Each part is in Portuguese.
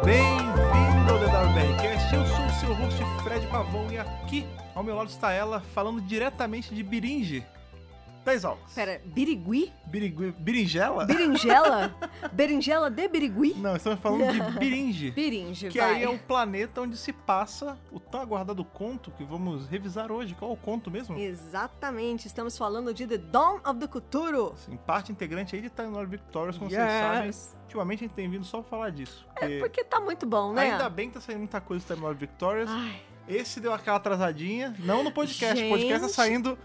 Bem-vindo ao DWBRCast, eu sou o seu host Fred Pavão e aqui ao meu lado está ela falando diretamente de Biringe. 10 altos. Pera, birigui? Birigui, berinjela? Berinjela? Berinjela de birigui? Não, estamos falando de Biringe. Biringe, Que vai. aí é o planeta onde se passa o tão aguardado conto que vamos revisar hoje. Qual é o conto mesmo? Exatamente, estamos falando de The Dawn of the Cthulhu. Sim, parte integrante aí de Time Victorious, como vocês Yes. sabem. Ultimamente a gente tem vindo só pra falar disso. É porque tá muito bom, né? Ainda bem que tá saindo muita coisa do Time Lord Victorious. Ai, Esse deu aquela atrasadinha, não no podcast. O podcast tá saindo.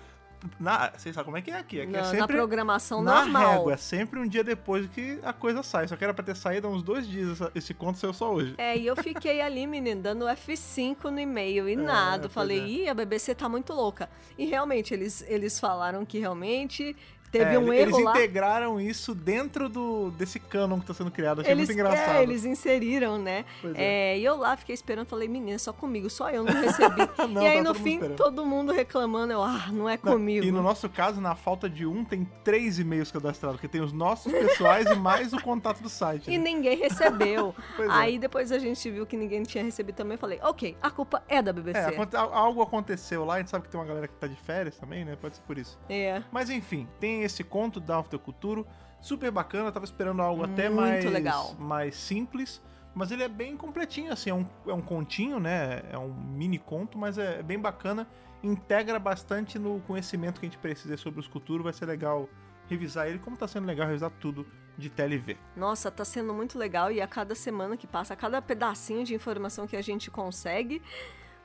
Na, vocês sabem como é que é aqui? Aqui na, é na sempre programação na normal. régua, é sempre um dia depois que a coisa sai. Só que era pra ter saído há uns dois dias. essa- Esse conto saiu só hoje. É, e eu fiquei ali, menina, dando F5 no e-mail e nada. pois Falei, é. ih, a BBC tá muito louca. E realmente, eles, eles falaram que realmente teve É, um eles erro lá. integraram isso dentro do, desse canon que tá sendo criado. Achei Eles, muito engraçado. é, eles inseriram, né? É. É, e eu lá fiquei esperando, falei, menina, só comigo, só eu não recebi. Não, e aí tá no todo mundo fim, esperando. todo mundo reclamando, eu, ah, não é Não, comigo. E no nosso caso, na falta de um, tem três e-mails cadastrados, porque tem os nossos pessoais e mais o contato do site. E né? ninguém recebeu. Pois é. aí depois a gente viu que ninguém tinha recebido também, eu falei, ok, a culpa é da BBC. É, algo aconteceu lá, a gente sabe que tem uma galera que tá de férias também, né? Pode ser por isso. É. Mas enfim, tem esse conto da of the Cultura, super bacana, tava esperando algo até Muito mais, legal. mais simples, mas ele é bem completinho, assim, é um, é um continho, né? É um mini conto, mas é bem bacana, integra bastante no conhecimento que a gente precisa sobre os culturos, vai ser legal revisar ele, como tá sendo legal revisar tudo de TLV. Nossa, tá sendo muito legal e a cada semana que passa, a cada pedacinho de informação que a gente consegue,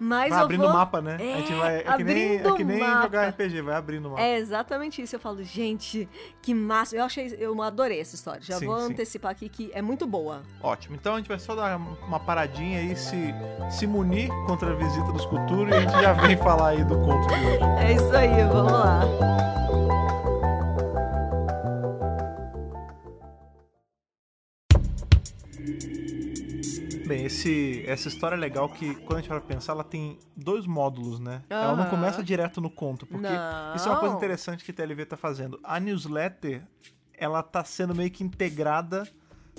mais vai abrindo vou... o mapa, né? a gente É, vai, é que nem, é que nem jogar RPG, vai abrindo o mapa. É exatamente isso. Eu falo, gente, que massa. Eu achei, eu adorei essa história. Já Sim, vou sim. antecipar aqui que é muito boa. Ótimo. Então a gente vai só dar uma paradinha aí, se, se munir contra a visita dos Cultura e a gente já vem falar aí do conto de hoje. É isso aí, vamos lá. Bem, esse, essa história é legal que, quando a gente vai pensar, ela tem dois módulos, né? Ela não Aham. começa direto no conto, porque Não. isso é uma coisa interessante que a TLV tá fazendo. A newsletter, ela tá sendo meio que integrada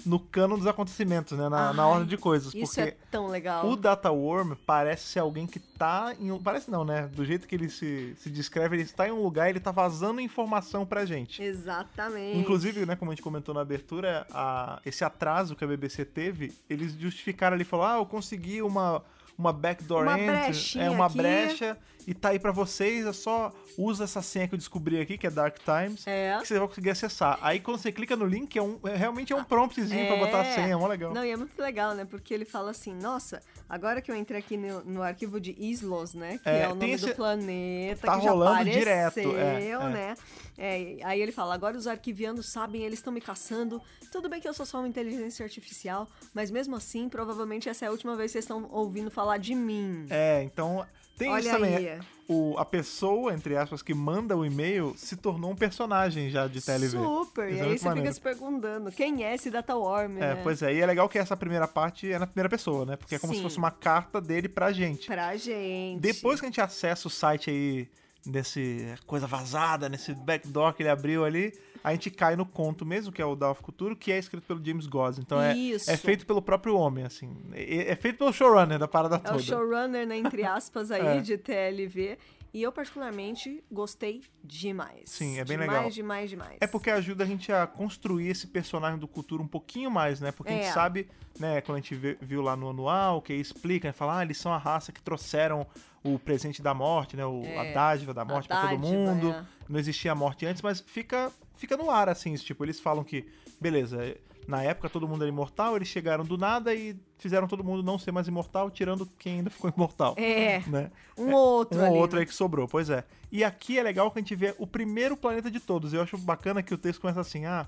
no cano dos acontecimentos, né? Na, na Ai, ordem de coisas. Isso porque é tão legal. O Data Worm parece ser alguém que tá em um. Parece não, né? Do jeito que ele se, se descreve, ele está em um lugar e ele tá vazando informação pra gente. Exatamente. Inclusive, né, como a gente comentou na abertura, a- esse atraso que a BBC teve, eles justificaram ali, falaram, ah, eu consegui uma, uma backdoor Uma entry, é uma aqui." brecha, e tá aí pra vocês, é só usa essa senha que eu descobri aqui, que é Dark Times, É. que você vai conseguir acessar. Aí quando você clica no link, é um, é- realmente é um promptzinho pra botar a É. senha, é mó legal. Não, e é muito legal, né? Porque ele fala assim, nossa, agora que eu entrei aqui no, no arquivo de Islos, né? Que É, é, o nome esse- do planeta, tá que já rolando apareceu, direto, é, é. né? É, aí ele fala, agora os arquivianos sabem, eles estão me caçando. Tudo bem que eu sou só uma inteligência artificial, mas mesmo assim, provavelmente essa é a última vez que vocês estão ouvindo falar de mim. É, então tem isso Olha também. aí. O, a pessoa, entre aspas, que manda o e-mail se tornou um personagem já de TLV. Super! Isso E é aí você maneiro. fica se perguntando, quem é esse Data Worm, É, né? pois é. E é legal que essa primeira parte é na primeira pessoa, né? Porque é como Sim. se fosse uma carta dele pra gente. Pra gente. Depois que a gente acessa o site aí, desse coisa vazada, nesse backdoor que ele abriu ali, a gente cai no conto mesmo, que é o Dalf Culturo, que é escrito pelo James Goss. Então é, Isso. é feito pelo próprio homem, assim. É, é feito pelo showrunner da parada É toda. o showrunner, né, entre aspas, aí, É. de TLV. E eu, particularmente, gostei demais. Sim, é bem demais, legal. Demais, demais, É porque ajuda a gente a construir esse personagem do Cultura um pouquinho mais, né? Porque a gente É. sabe, né, quando a gente viu lá no anual, que explica, né, fala, ah, eles são a raça que trouxeram o presente da morte, né? O, É, a dádiva da morte a pra todo mundo. é. Não existia a morte antes, mas fica, fica no ar, assim, tipo, eles falam que, beleza, na época todo mundo era imortal, eles chegaram do nada e fizeram todo mundo não ser mais imortal, tirando quem ainda ficou imortal. É, Né? um outro Um ali. ou outro né? aí que sobrou, pois é. E aqui é legal que a gente vê o primeiro planeta de todos. Eu acho bacana que o texto começa assim: ah,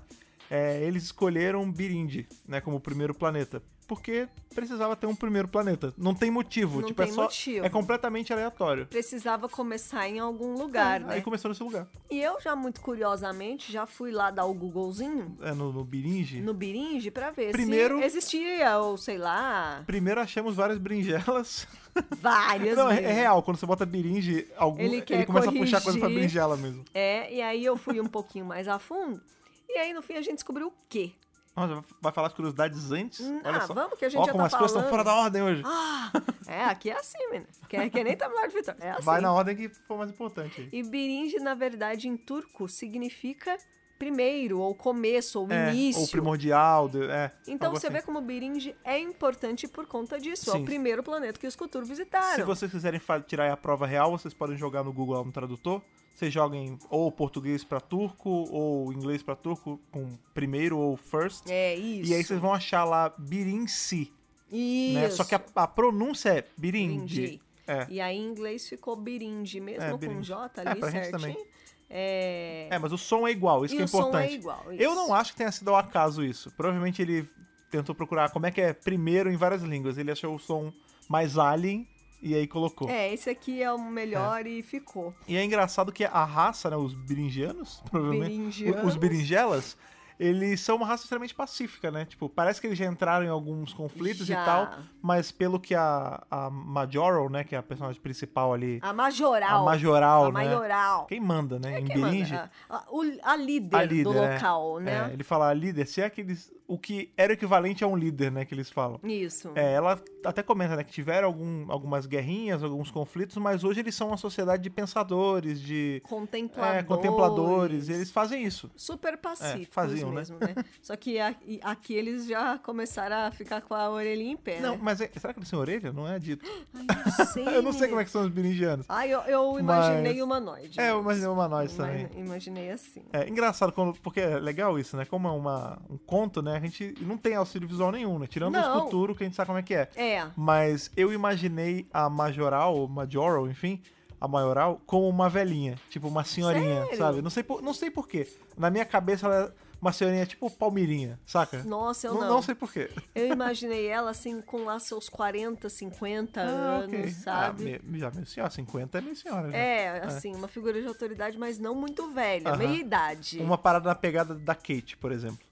é, eles escolheram Birindi, né, como o primeiro planeta. Porque precisava ter um primeiro planeta. Não tem motivo. Não tipo, tem é só. motivo. É completamente aleatório. Precisava começar em algum lugar, É, né? Aí começou nesse lugar. E eu já, muito curiosamente, já fui lá dar o Googlezinho É, no, no Biringe. no Biringe pra ver Primeiro- se existia, ou sei lá, Primeiro achamos várias berinjelas. várias Não, é, vezes. é real. Quando você bota Biringe, algum, Ele ele, começa a puxar coisa pra corrigir. berinjela mesmo. É, e aí eu fui um pouquinho mais a fundo. E aí, no fim, a gente descobriu o quê? Nossa, vai falar as curiosidades antes? Hum, Olha ah, só. vamos que a gente Ó, já como tá as coisas estão fora da ordem hoje. Ah, é, aqui é assim, menino. Que, é que nem tá melhor de Vitor. É assim. Vai na ordem que for mais importante. E biringe, na verdade, em turco, significa primeiro, ou começo, ou É, início. ou primordial, é. Então você assim. vê como Biringe é importante por conta disso. É Sim. o primeiro planeta que os Kutur visitaram. Se vocês quiserem tirar a prova real, vocês podem jogar no Google lá no tradutor. Vocês joguem ou português pra turco, ou inglês pra turco, com primeiro ou first. É isso. E aí vocês vão achar lá Birinci, Isso. né? Só que a, a pronúncia é Birindi. É. E aí em inglês ficou Biringe, mesmo É, com Birinji. J É, ali pra gente certinho. também. É... É, mas o som é igual, isso e que é som importante. é igual. Eu não acho que tenha sido ao acaso isso. Provavelmente ele tentou procurar como é que é primeiro em várias línguas. Ele achou o som mais alien e aí colocou. É, esse aqui é o melhor e ficou. E é engraçado que a raça, né, os beringianos, provavelmente, Beringianos. os berinjelas, eles são uma raça extremamente pacífica, né? Tipo, parece que eles já entraram em alguns conflitos Já. e tal, mas pelo que a, a Majoral, né, que é a personagem principal ali, A majoral. a Majoral, a né? maioral. Quem manda, né, em Quem manda? Beringe, A, líder, a líder, do é. local, né? É, ele fala a líder, se é aqueles, o que era equivalente a um líder, né, que eles falam. Isso. É, ela até comenta, né, que tiveram algum, algumas guerrinhas, alguns conflitos, mas hoje eles são uma sociedade de pensadores, de Contempladores. é, contempladores, e eles fazem isso. Super pacíficos faziam, né? Mesmo, né? Só que a- aqui eles já começaram a ficar com a orelhinha em pé, Não, né? mas é- será que eles têm orelha? Não é dito. Ai, não sei. Eu não sei como é que são os beringianos. Ai, eu, eu imaginei Mas- humanoide. É, eu imaginei humanoide Ima- também. Imaginei assim. É engraçado, quando, porque é legal isso, né? Como é uma, um conto, né? A gente não tem auxílio visual nenhum, né? Tirando Não. os futuro, que a gente sabe como é que é. É. Mas eu imaginei a Majoral, ou Majoral, enfim, a Maioral, como uma velhinha. Tipo, uma senhorinha, Sério? sabe? Não sei, por, não sei porquê. Na minha cabeça ela é uma senhorinha tipo Palmirinha, saca? Nossa, eu não, não. não sei porquê. Eu imaginei ela assim com lá seus 40, 50 anos, sabe? Ah, me- já meio senhora, 50 é meio senhora. já. É, assim, uma figura de autoridade, mas não muito velha, Aham. meia idade. Uma parada na pegada da Kate, por exemplo.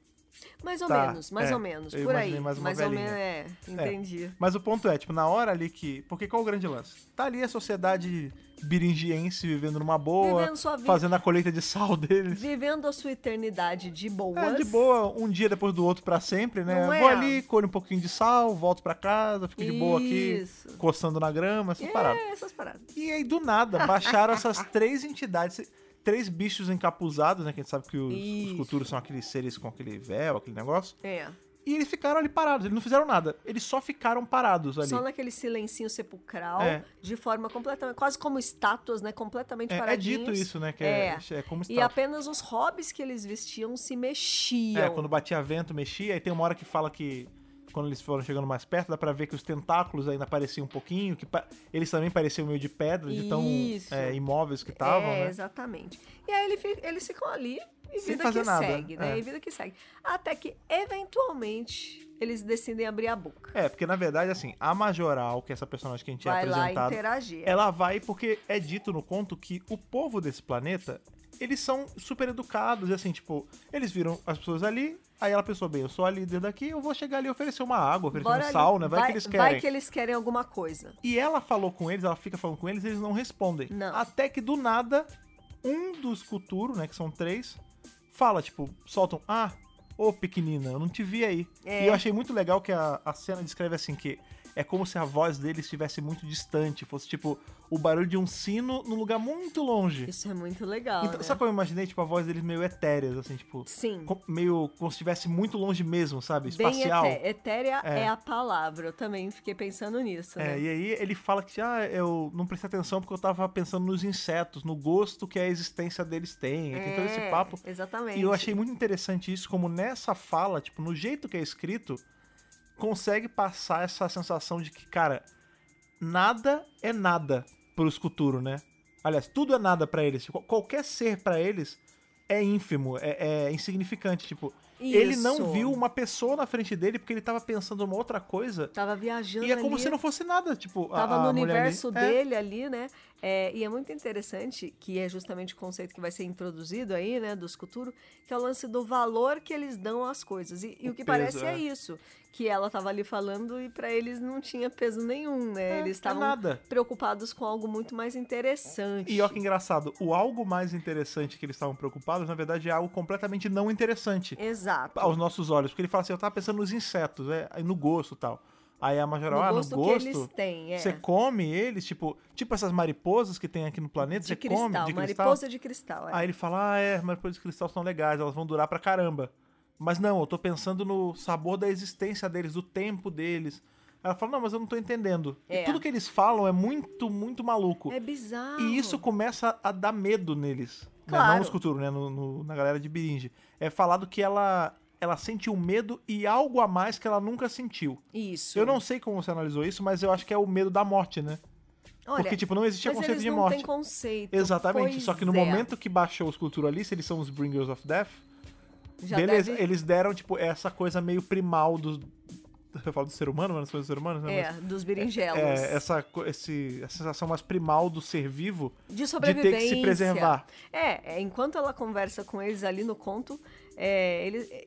Mais ou Tá, menos, mais é, ou menos, por aí. mais mais ou menos, é, entendi. Mas o ponto é, tipo, na hora ali que. Porque qual é o grande lance? Tá ali a sociedade biringiense vivendo numa boa, Vivendo sua vida. fazendo a colheita de sal deles. Vivendo a sua eternidade de boas. É, de boa, um dia depois do outro pra sempre, né? Não é? Vou ali, colho um pouquinho de sal, volto pra casa, fico de boa aqui, coçando na grama, essa parada. É, essas paradas. E aí, do nada, baixaram essas três entidades, três bichos encapuzados, né? Que a gente sabe que os, os culturos são aqueles seres com aquele véu, aquele negócio. É. E eles ficaram ali parados, eles não fizeram nada. Eles só ficaram parados ali. Só naquele silencinho sepulcral, É. de forma completamente. Quase como estátuas, né? Completamente É, é dito isso, né? Que é, É. é como E está. apenas os hobbies que eles vestiam se mexiam. É, quando batia vento, mexia. Aí tem uma hora que fala que quando eles foram chegando mais perto, dá pra ver que os tentáculos ainda apareciam um pouquinho, que pa- eles também pareciam meio de pedra, de tão é, imóveis que estavam, é, né? exatamente. E aí ele fi- eles ficam ali e Sem vida que nada, segue, né? é. E vida que segue. Até que, eventualmente, eles decidem abrir a boca. É, porque na verdade, assim, a Majoral, que é essa personagem que a gente Vai é lá apresentado, interagir. ela vai porque é dito no conto que o povo desse planeta, eles são super educados, e assim, tipo, eles viram as pessoas ali, aí ela pensou, bem, eu sou a líder daqui, eu vou chegar ali e oferecer uma água, oferecer Bora um sal, né? Vai, que eles querem. Vai que eles querem alguma coisa. E ela falou com eles, ela fica falando com eles, eles não respondem. Não. Até que do nada, um dos Kuturo, né, que são três, fala, tipo, soltam, ah, ô pequenina, eu não te vi aí. É. E eu achei muito legal que a, a cena descreve assim, que é como se a voz dele estivesse muito distante, fosse tipo o barulho de um sino num lugar muito longe. Isso é muito legal, Então, né? sabe como eu imaginei? Tipo, a voz deles meio etéreas, assim, tipo, Sim. co- meio como se estivesse muito longe mesmo, sabe? Bem Espacial. eté- etérea É. é. a palavra. Eu também fiquei pensando nisso, É, né? e aí ele fala que ah, eu não prestei atenção porque eu tava pensando nos insetos, no gosto que a existência deles tem, tem todo esse É, papo. Exatamente. E eu achei muito interessante isso, como nessa fala, tipo, no jeito que é escrito, consegue passar essa sensação de que, cara, nada é nada pros Kuturo, né? Aliás, tudo é nada pra eles. Qual- Qualquer ser pra eles é ínfimo, é, é insignificante. Tipo, ele não Isso. viu uma pessoa na frente dele porque ele tava pensando numa outra coisa. Tava viajando E é como ali. se não fosse nada, tipo, a- Tava a no mulher ali- universo É. dele ali, né? É, e é muito interessante, que é justamente o conceito que vai ser introduzido aí, né, dos Kuturo, que é o lance do valor que eles dão às coisas. E, e O o que peso, parece é. é. isso, que ela tava ali falando e pra eles não tinha peso nenhum, né? É, eles é estavam preocupados com algo muito mais interessante. E olha que engraçado, o algo mais interessante que eles estavam preocupados, na verdade, é algo completamente não interessante. Exato. Exato. aos nossos olhos. Porque ele fala assim, eu tava pensando nos insetos, é, no gosto e tal. Aí a Majoral, no ah, gosto no que gosto, eles têm, é. você come eles, tipo, tipo essas mariposas que tem aqui no planeta, você cristal, come de cristal. mariposa de cristal. É. Aí ele fala, ah, é, mariposas de cristal são legais, elas vão durar pra caramba. Mas não, eu tô pensando no sabor da existência deles, do tempo deles. Ela fala, não, mas eu não tô entendendo. E É. tudo que eles falam é muito, muito maluco. É bizarro. E isso começa a dar medo neles. Né? Claro. Não nos Culturo, né? No, no- na galera de Biringe. É falado que ela, ela sentiu medo e algo a mais que ela nunca sentiu. Isso. Eu não sei como você analisou isso, mas eu acho que é o medo da morte, né? Olha, Porque, tipo, não existia conceito de não morte. têm conceito. Exatamente. Pois Só que no é. momento que baixou os se eles são os Bringers of Death, Já beleza, deve- eles deram, tipo, essa coisa meio primal do. Eu falo do ser humano, mas não sou do ser humano, né? É, dos berinjelos. Mas, é essa, esse, essa sensação mais primal do ser vivo de de ter sobrevivência. que se preservar. É, é, enquanto ela conversa com eles ali no conto, é, eles, é,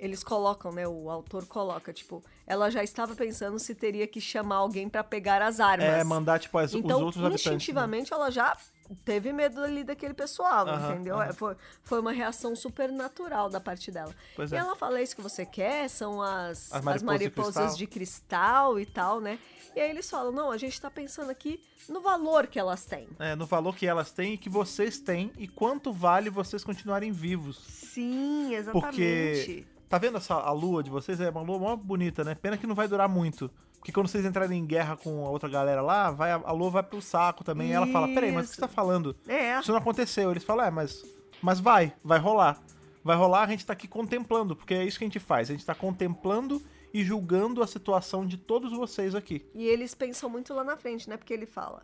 eles colocam, né? O autor coloca, tipo, ela já estava pensando se teria que chamar alguém pra pegar as armas. É, mandar, tipo, as, então, os outros habitantes. né? instintivamente, ela já teve medo ali daquele pessoal, Aham, entendeu? É, Foi, foi uma reação super natural da parte dela. Pois e é. ela fala, "É isso que você quer são as, As as mariposas mariposas, de de, cristal. e tal, né? E aí eles falam, não, a gente tá pensando aqui no valor que elas têm. É, no valor que elas têm e que vocês têm e quanto vale vocês continuarem vivos. Sim, exatamente. Porque tá vendo essa a lua de vocês? É uma lua mó bonita, né? Pena que não vai durar muito. Porque quando vocês entrarem em guerra com a outra galera lá, vai, a lua vai pro saco também. E ela fala: Peraí, mas o que você tá falando? É, Isso não aconteceu. Eles falam: É, mas, mas vai, vai rolar. Vai rolar, a gente tá aqui contemplando, porque é isso que a gente faz. A gente tá contemplando e julgando a situação de todos vocês aqui. E eles pensam muito lá na frente, né? Porque ele fala,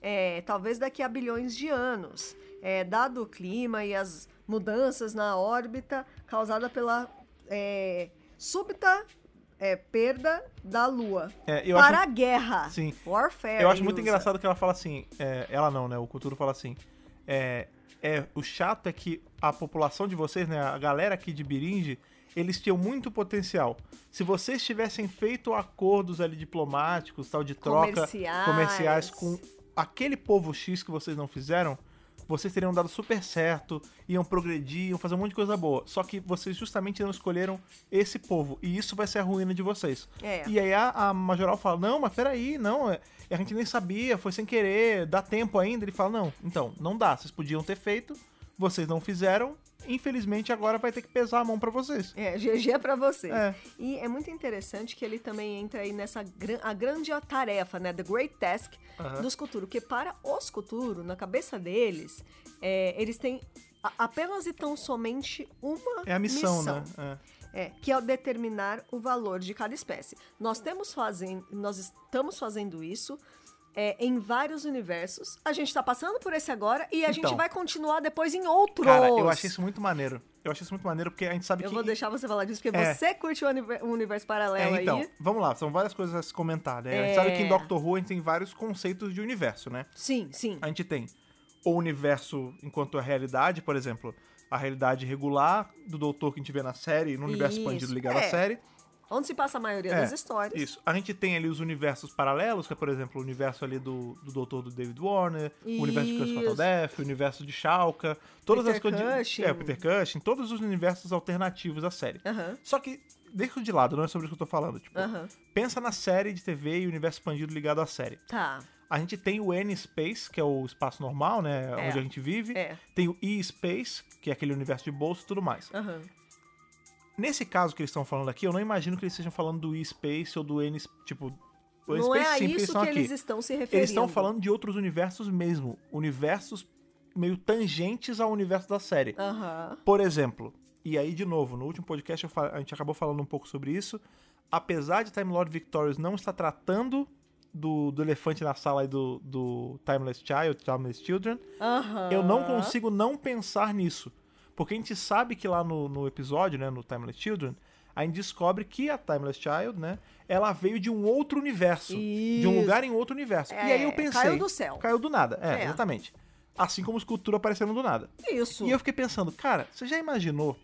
é, talvez daqui a bilhões de anos, é, dado o clima e as mudanças na órbita causada pela é, súbita é, perda da Lua É, para acho, a guerra. Sim. Warfare. eu acho muito usa. engraçado que ela fala assim. é, ela não, né? O Culturo fala assim. É, é, o chato é que a população de vocês, né? A galera aqui de Biringe, eles tinham muito potencial. Se vocês tivessem feito acordos ali diplomáticos, tal, de troca Comerciais. comerciais com aquele povo X que vocês não fizeram, vocês teriam dado super certo, iam progredir, iam fazer um monte de coisa boa. Só que vocês justamente não escolheram esse povo. E isso vai ser a ruína de vocês. É. E aí a, a Majoral fala: Não, mas peraí, não, é- a gente nem sabia, foi sem querer, dá tempo ainda. Ele fala: Não, então, não dá, vocês podiam ter feito, vocês não fizeram, infelizmente agora vai ter que pesar a mão pra vocês. É, GG pra vocês. É. E é muito interessante que ele também entra aí nessa gran- a grande tarefa, né? The Great Task dos Cthulhu. Que para os Cthulhu, na cabeça deles, é, eles têm apenas e tão somente uma É a missão, né? É. É, que é o determinar o valor de cada espécie. Nós temos fazendo, nós estamos fazendo isso é, em vários universos. A gente tá passando por esse agora e a Então. gente vai continuar depois em outros. Cara, eu achei isso muito maneiro. Eu achei isso muito maneiro porque a gente sabe Eu que. vou deixar você falar disso, porque É. você curte o o universo paralelo É, então, aí. vamos lá, são várias coisas a se comentar, né? A gente É. sabe que em Doctor Who a gente tem vários conceitos de universo, né? Sim, sim. A gente tem o universo enquanto a realidade, por exemplo, a realidade regular do Doutor que a gente vê na série, no universo Isso, expandido ligado é. à série. Onde se passa a maioria É, das histórias. Isso. A gente tem ali os universos paralelos, que é, por exemplo, o universo ali do, do Doutor do David Warner, o universo de of Fatal Isso. Death, o universo de Shauka, todas Peter as coisas. É, o Peter Cushing, todos os universos alternativos da série. Só que, deixa isso de lado, não é sobre isso que eu tô falando. Tipo, pensa na série de TV e o universo expandido ligado à série. Tá. A gente tem o N-Space, que é o espaço normal, né? É. Onde a gente vive. É. Tem o E-Space, que é aquele universo de bolso e tudo mais. Aham. Nesse caso que eles estão falando aqui, eu não imagino que eles estejam falando do E-Space ou do N... Tipo, o Não é sim, isso que aqui. eles estão se referindo. Eles estão falando de outros universos mesmo. Universos meio tangentes ao universo da série. Por exemplo, e aí de novo, no último podcast a gente acabou falando um pouco sobre isso. Apesar de Time Lord Victorious não estar tratando do, do elefante na sala aí do, do Timeless Child, Timeless Children, eu não consigo não pensar nisso. Porque a gente sabe que lá no, no episódio, né, no Timeless Children, a gente descobre que a Timeless Child, né, ela veio de um outro universo. De um Isso. lugar em outro universo. É, e aí eu pensei... caiu do céu. Caiu do nada, é, É. exatamente. Assim como os cultura aparecendo do nada. Isso. E eu fiquei pensando, cara, você já imaginou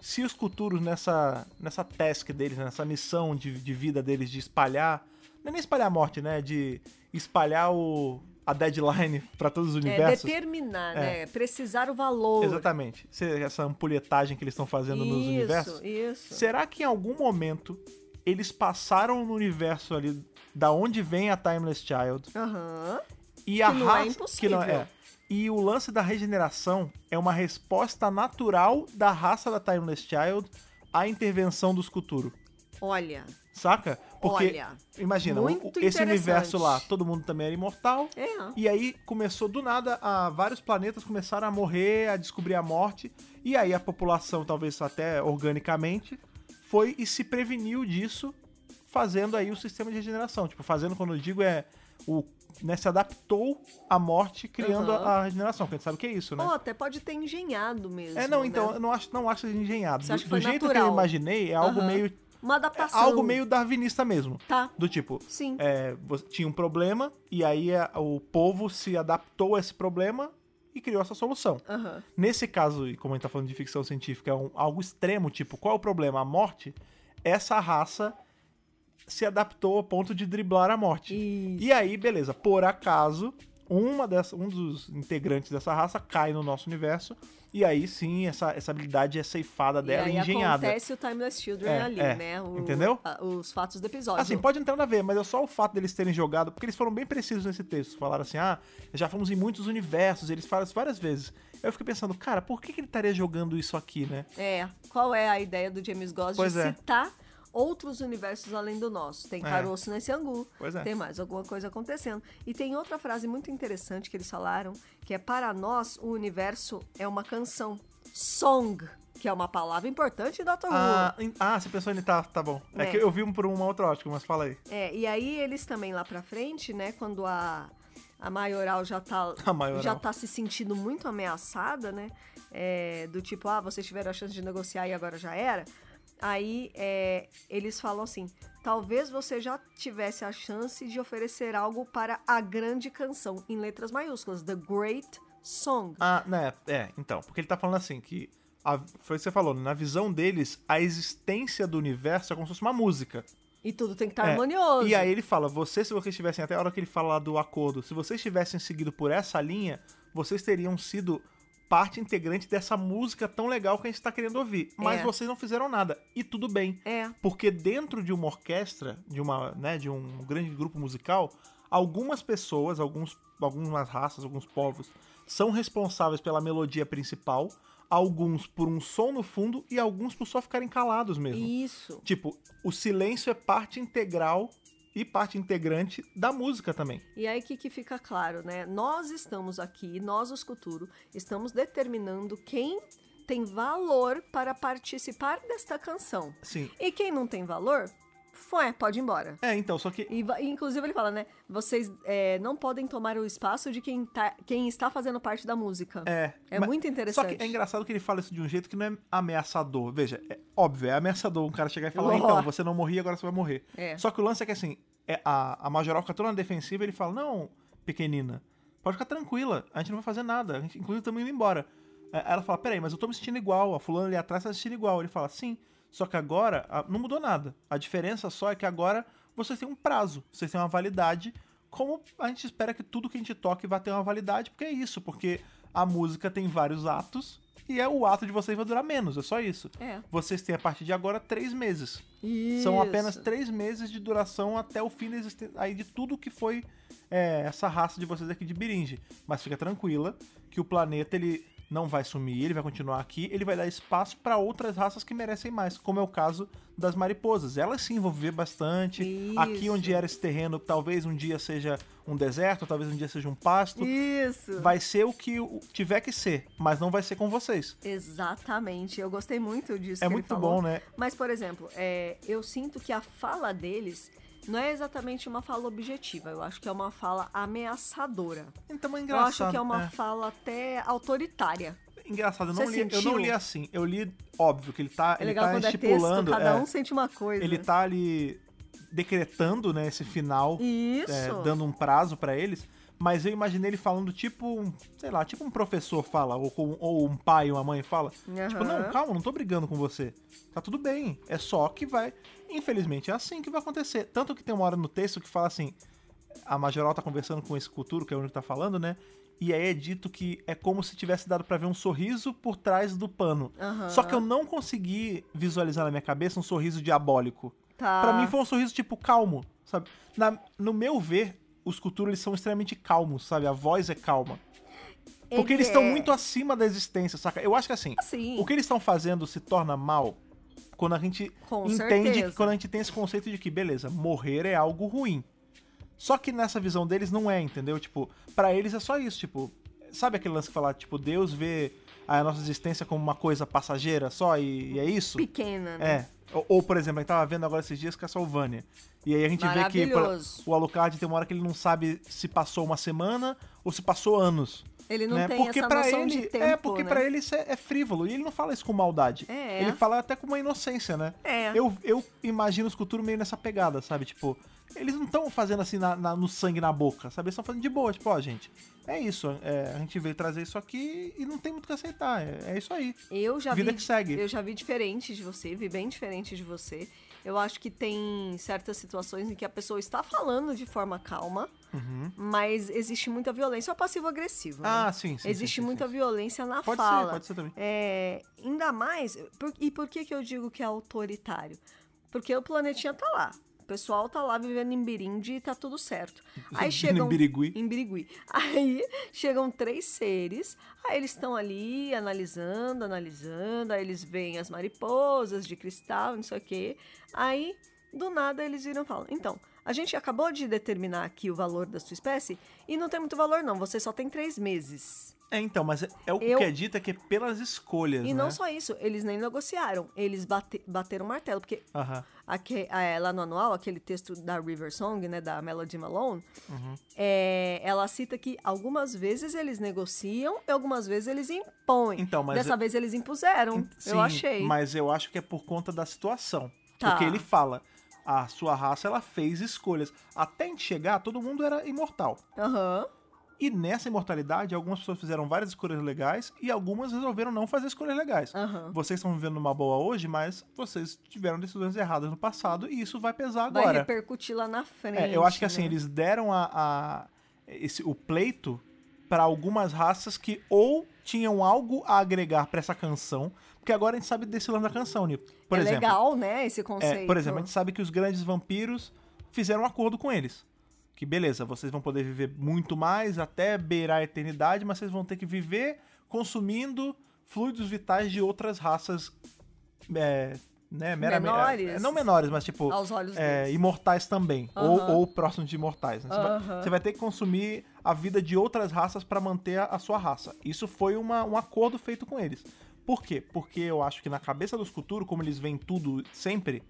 se os culturos nessa, nessa task deles, nessa missão de, de vida deles de espalhar, não é nem espalhar a morte, né? De espalhar o, a deadline pra todos os É, universos. determinar, É. né? Precisar o valor. Exatamente. Essa ampulhetagem que eles estão fazendo nos Isso, universos. Isso. Será que em algum momento eles passaram no universo ali da onde vem a Timeless Child Aham. e a Que não é raça impossível. que não é. E o lance da regeneração é uma resposta natural da raça da Timeless Child à intervenção do Skuturo. Olha, Saca? Porque olha. imagina, o- esse universo lá, todo mundo também era imortal. É. E aí começou do nada a vários planetas começaram a morrer, a descobrir a morte, e aí a população, talvez até organicamente, foi e se preveniu disso, fazendo aí o sistema de regeneração. Tipo, fazendo quando eu digo é o né, se adaptou à morte, criando Aham. a, regeneração, que a gente sabe o que é isso, né? Ou até pode ter engenhado mesmo. é, não, né? então, eu não acho, não acho engenhado. Você Do, do jeito que eu imaginei, é algo Aham. meio. Uma é adaptação. algo meio darwinista mesmo. Tá, Do tipo, sim. é, tinha um problema e aí a- o povo se adaptou a esse problema e criou essa solução. Aham. Nesse caso, e como a gente tá falando de ficção científica, é um- algo extremo, tipo, qual é o problema? A morte? Essa raça se adaptou ao ponto de driblar a morte. Isso. E aí, beleza, por acaso, uma dessa, um dos integrantes dessa raça cai no nosso universo, e aí sim, essa, essa habilidade é ceifada E dela, aí engenhada. acontece o Timeless Children É, ali, é. né? O- Entendeu? a- os fatos do episódio. Assim, pode não ter nada a ver, mas é só o fato deles terem jogado, porque eles foram bem precisos nesse texto. Falaram assim, ah, já fomos em muitos universos, eles falam isso várias vezes. Eu fiquei pensando, cara, por que, que ele estaria jogando isso aqui, né? É, qual é a ideia do James Goss Pois de é. citar outros universos além do nosso? Tem É. caroço nesse angu, Pois é. tem mais alguma coisa acontecendo. E tem outra frase muito interessante que eles falaram, que é para nós o universo é uma canção. Song, que é uma palavra importante, Dr. Who. Ah, em- ah, você pensou em tá, tá bom. É, É. que eu vi um por uma outra ótica, mas fala aí. É, e aí eles também lá pra frente, né, quando a, a maioral já tá, maioral. já tá se sentindo muito ameaçada, né, é, do tipo, ah, vocês tiveram a chance de negociar e agora já era, aí é, eles falam assim, talvez você já tivesse a chance de oferecer algo para a grande canção, em letras maiúsculas, The Great Song. Ah, né, é, então, porque ele tá falando assim, que a- foi o que você falou, na visão deles, a existência do universo é como se fosse uma música. E tudo tem que estar É, harmonioso. E aí ele fala, vocês, se vocês tivessem, até a hora que ele fala lá do acordo, se vocês tivessem seguido por essa linha, vocês teriam sido parte integrante dessa música tão legal que a gente tá querendo ouvir. Mas É. vocês não fizeram nada. E tudo bem. É, Porque dentro de uma orquestra, de uma, né, de um grande grupo musical, algumas pessoas, alguns, algumas raças, alguns povos, são responsáveis pela melodia principal, alguns por um som no fundo e alguns por só ficarem calados mesmo. isso. Tipo, o silêncio é parte integral e parte integrante da música também. E aí que, que fica claro, né? Nós estamos aqui, nós os Culturo, estamos determinando quem tem valor para participar desta canção. Sim. E quem não tem valor, foi, pode ir embora. É, então, só que E, inclusive ele fala, né? Vocês é, não podem tomar o espaço de quem, tá, quem está fazendo parte da música. é. É mas- muito Só interessante. que é engraçado que ele fala isso de um jeito que não é ameaçador. Veja, é óbvio, é ameaçador um cara chegar e falar, Ó. então, você não morria, agora você vai morrer. É. Só que o lance é que assim, é, a, a Majoral fica toda na defensiva ele fala, não, pequenina, pode ficar tranquila, a gente não vai fazer nada, a gente inclusive estamos indo embora. É, Aí ela fala, peraí, mas eu tô me sentindo igual, a fulana ali atrás tá se sentindo igual. Ele fala, sim, só que agora a- não mudou nada. A diferença só é que agora vocês têm um prazo, vocês têm uma validade, como a gente espera que tudo que a gente toque vai ter uma validade, porque é isso, porque a música tem vários atos e é o ato de vocês vai durar menos, é só isso. É. Vocês têm a partir de agora três meses. Isso. São apenas três meses de duração até o fim aí de tudo que foi é, essa raça de vocês aqui de Biringe. Mas fica tranquila que o planeta ele não vai sumir, ele vai continuar aqui, ele vai dar espaço para outras raças que merecem mais, como é o caso das mariposas. Elas sim vão viver bastante. Isso. Aqui onde era esse terreno, talvez um dia seja um deserto, talvez um dia seja um pasto. Isso. Vai ser o que tiver que ser, mas não vai ser com vocês. Exatamente. Eu gostei muito disso. É muito bom, né? Mas, por exemplo, é, eu sinto que a fala deles não é exatamente uma fala objetiva. Eu acho que é uma fala ameaçadora. Então é eu engraçado. acho que é uma é. fala até autoritária. Engraçado, eu não, Você li, eu não li assim. Eu li, óbvio, que ele tá, É ele legal tá quando é texto, estipulando. cada é, um sente uma coisa. ele tá ali decretando, né, esse final, Isso. é, dando um prazo pra eles. Mas eu imaginei ele falando tipo, um, sei lá, tipo um professor fala, ou, com- ou um pai ou uma mãe fala. Tipo, Aham. não, calma, não tô brigando com você. Tá tudo bem. É só que vai. Infelizmente é assim que vai acontecer. Tanto que tem uma hora no texto que fala assim: a Majoral tá conversando com esse Kuturo, que é o único que tá falando, né? E aí é dito que é como se tivesse dado pra ver um sorriso por trás do pano. Aham. Só que eu não consegui visualizar na minha cabeça um sorriso diabólico. Tá. Pra mim foi um sorriso, tipo, calmo, sabe? Na- no meu ver, os Kuturo, eles são extremamente calmos, sabe? A voz é calma. Porque Ele eles estão é- muito acima da existência, saca? Eu acho que assim, Sim. o que eles estão fazendo se torna mal quando a gente Com entende certeza. quando a gente tem esse conceito de que, beleza, morrer é algo ruim. Só que nessa visão deles não é, entendeu? Tipo, pra eles é só isso, tipo, sabe aquele lance que fala, tipo, Deus vê a nossa existência como uma coisa passageira só e, e é isso? Pequena, né? É. Ou, ou, por exemplo, a gente tava vendo agora esses dias Castlevania. E aí a gente vê que Maravilhoso. o Alucard tem uma hora que ele não sabe se passou uma semana ou se passou anos. Ele não né? tem porque essa pra noção ele, de tempo, É, porque né? pra ele isso é, é frívolo. E ele não fala isso com maldade. É. Ele fala até com uma inocência, né? É. Eu, eu imagino os Cthulhu meio nessa pegada, sabe? Tipo, eles não estão fazendo assim na- na- no sangue na boca, sabe? Eles estão fazendo de boa, tipo, ó, gente, é isso. é, a gente veio trazer isso aqui e não tem muito o que aceitar. É, é isso aí. Eu já Vida vi, que segue. Eu já vi diferente de você, vi bem diferente de você. Eu acho que tem certas situações em que a pessoa está falando de forma calma, mas existe muita violência. É passivo-agressivo. né? Uhum. Ah, sim, sim. existe sim, sim, muita sim. violência na Pode fala. ser, pode ser também. É, ainda mais. por- e por que, que eu digo que é autoritário? Porque o planetinha tá lá. O pessoal tá lá vivendo em Birindi e tá tudo certo. Aí chegam. em Birigui. Em Birigui. Aí chegam três seres, aí eles estão ali analisando, analisando, aí eles veem as mariposas de cristal, não sei o quê. Aí, do nada, eles viram e falam: Então, a gente acabou de determinar aqui o valor da sua espécie e não tem muito valor, não. Você só tem três meses. É, então, mas é, é o Eu- que é dito é que é pelas escolhas, E né? não só isso, eles nem negociaram, eles bate- bateram o martelo, porque Aham. aque- é, lá no anual, aquele texto da River Song, né, da Melody Malone, Uhum. é, ela cita que algumas vezes eles negociam e algumas vezes eles impõem. Então, mas Dessa eu- vez eles impuseram, Sim, eu achei. Mas eu acho que é por conta da situação. Tá. Porque ele fala, a sua raça ela fez escolhas. Até a gente chegar, todo mundo era imortal. Aham, E nessa imortalidade, algumas pessoas fizeram várias escolhas legais e algumas resolveram não fazer escolhas legais. aham. Vocês estão vivendo numa boa hoje, mas vocês tiveram decisões erradas no passado e isso vai pesar Vai agora. repercutir lá na frente. É, eu acho que assim, né? eles deram a, a- esse, o pleito para algumas raças que ou tinham algo a agregar pra essa canção, porque agora a gente sabe desse lance da canção, Nico. Por é exemplo, legal, né, esse é, conceito. por exemplo, a gente sabe que os grandes vampiros fizeram um acordo com eles. Que beleza, vocês vão poder viver muito mais até beirar a eternidade, mas vocês vão ter que viver consumindo fluidos vitais de outras raças é, né, meramente- Menores. é, não menores, mas tipo Aos olhos é, imortais também, ou, ou próximos de imortais. né? Você, vai, você vai ter que consumir a vida de outras raças pra manter a, a sua raça. Isso foi uma- um acordo feito com eles. Por quê? Porque eu acho que na cabeça dos Cthulhu, como eles veem tudo sempre,